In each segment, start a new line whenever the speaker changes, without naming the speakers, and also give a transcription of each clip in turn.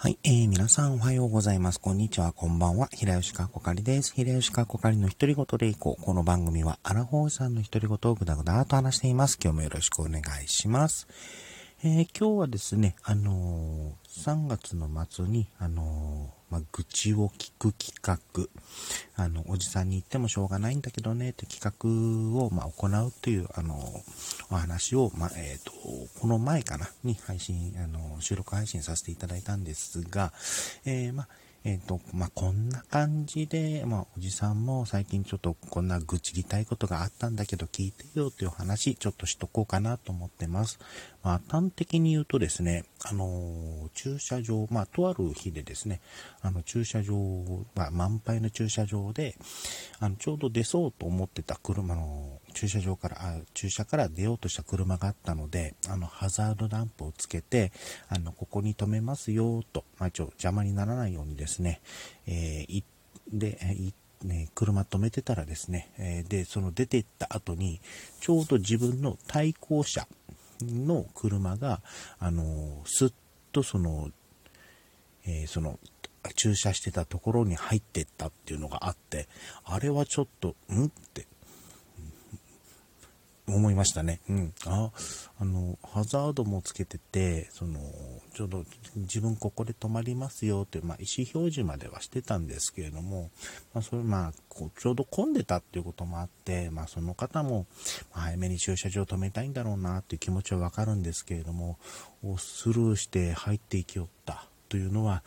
はい、えー、皆さんおはようございます。こんにちは、こんばんは。平吉かこかりです。平吉かこかりの独り言でいこう。この番組は、アラフォーさんの一人ごとをぐだぐだと話しています。今日もよろしくお願いします。えー、今日はですね、あのー、3月の末に、あのまあ、愚痴を聞く企画、あの、おじさんに言ってもしょうがないんだけどね、って企画を、まあ、行うという、あの、お話を、まあ、えっ、ー、と、この前かな、に配信、あの、収録配信させていただいたんですが、えー、まあ、えっ、ー、と、まあ、こんな感じで、まあ、おじさんも最近ちょっとこんな愚痴りたいことがあったんだけど聞いてよっていう話、ちょっとしとこうかなと思ってます。まあ、端的に言うとですね、あの、駐車場、まあ、とある日でですね、あの、駐車場、まあ、満杯の駐車場で、あの、ちょうど出そうと思ってた車の、駐車場から、あ駐車から出ようとした車があったので、あの、ハザードランプをつけて、あの、ここに止めますよ、と、まあ、一応邪魔にならないようにですね、えー、で、いね、車止めてたらですね、え、で、その出て行った後に、ちょうど自分の対向車の車が、あのー、すっとその、えー、その、駐車してたところに入ってったっていうのがあって、あれはちょっと、んって思いましたね。うん。あ、あの、ハザードもつけてて、その、ちょうど自分ここで止まりますよって、まあ、意思表示まではしてたんですけれども、まあ、それ、まあ、こうちょうど混んでたっていうこともあって、まあ、その方も、早めに駐車場止めたいんだろうなっていう気持ちはわかるんですけれども、スルーして入っていきよった。というのは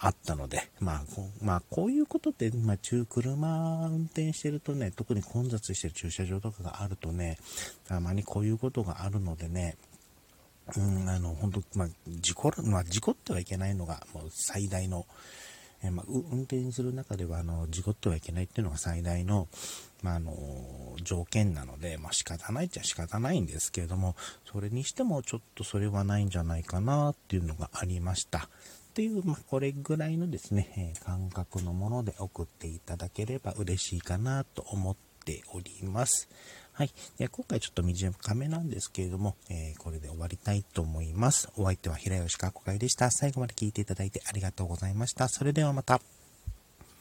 あったので、まあ、こまあ、こういうことって、まあ、中、車運転してるとね、特に混雑してる駐車場とかがあるとね、たまにこういうことがあるのでね、うん、あの、本当まあ、事故、まあ、事故ってはいけないのが、もう最大の、えまあ、運転する中では、あの、事故ってはいけないっていうのが最大の、まあ、あの、条件なので、まあ、仕方ないっちゃ仕方ないんですけれども、それにしてもちょっとそれはないんじゃないかなっていうのがありました。という、まあ、これぐらいのですね、え感覚のもので送っていただければ嬉しいかなと思っております。はい。で今回ちょっと短めなんですけれども、えー、これで終わりたいと思います。お相手は平吉かこかいでした。最後まで聞いていただいてありがとうございました。それではまた。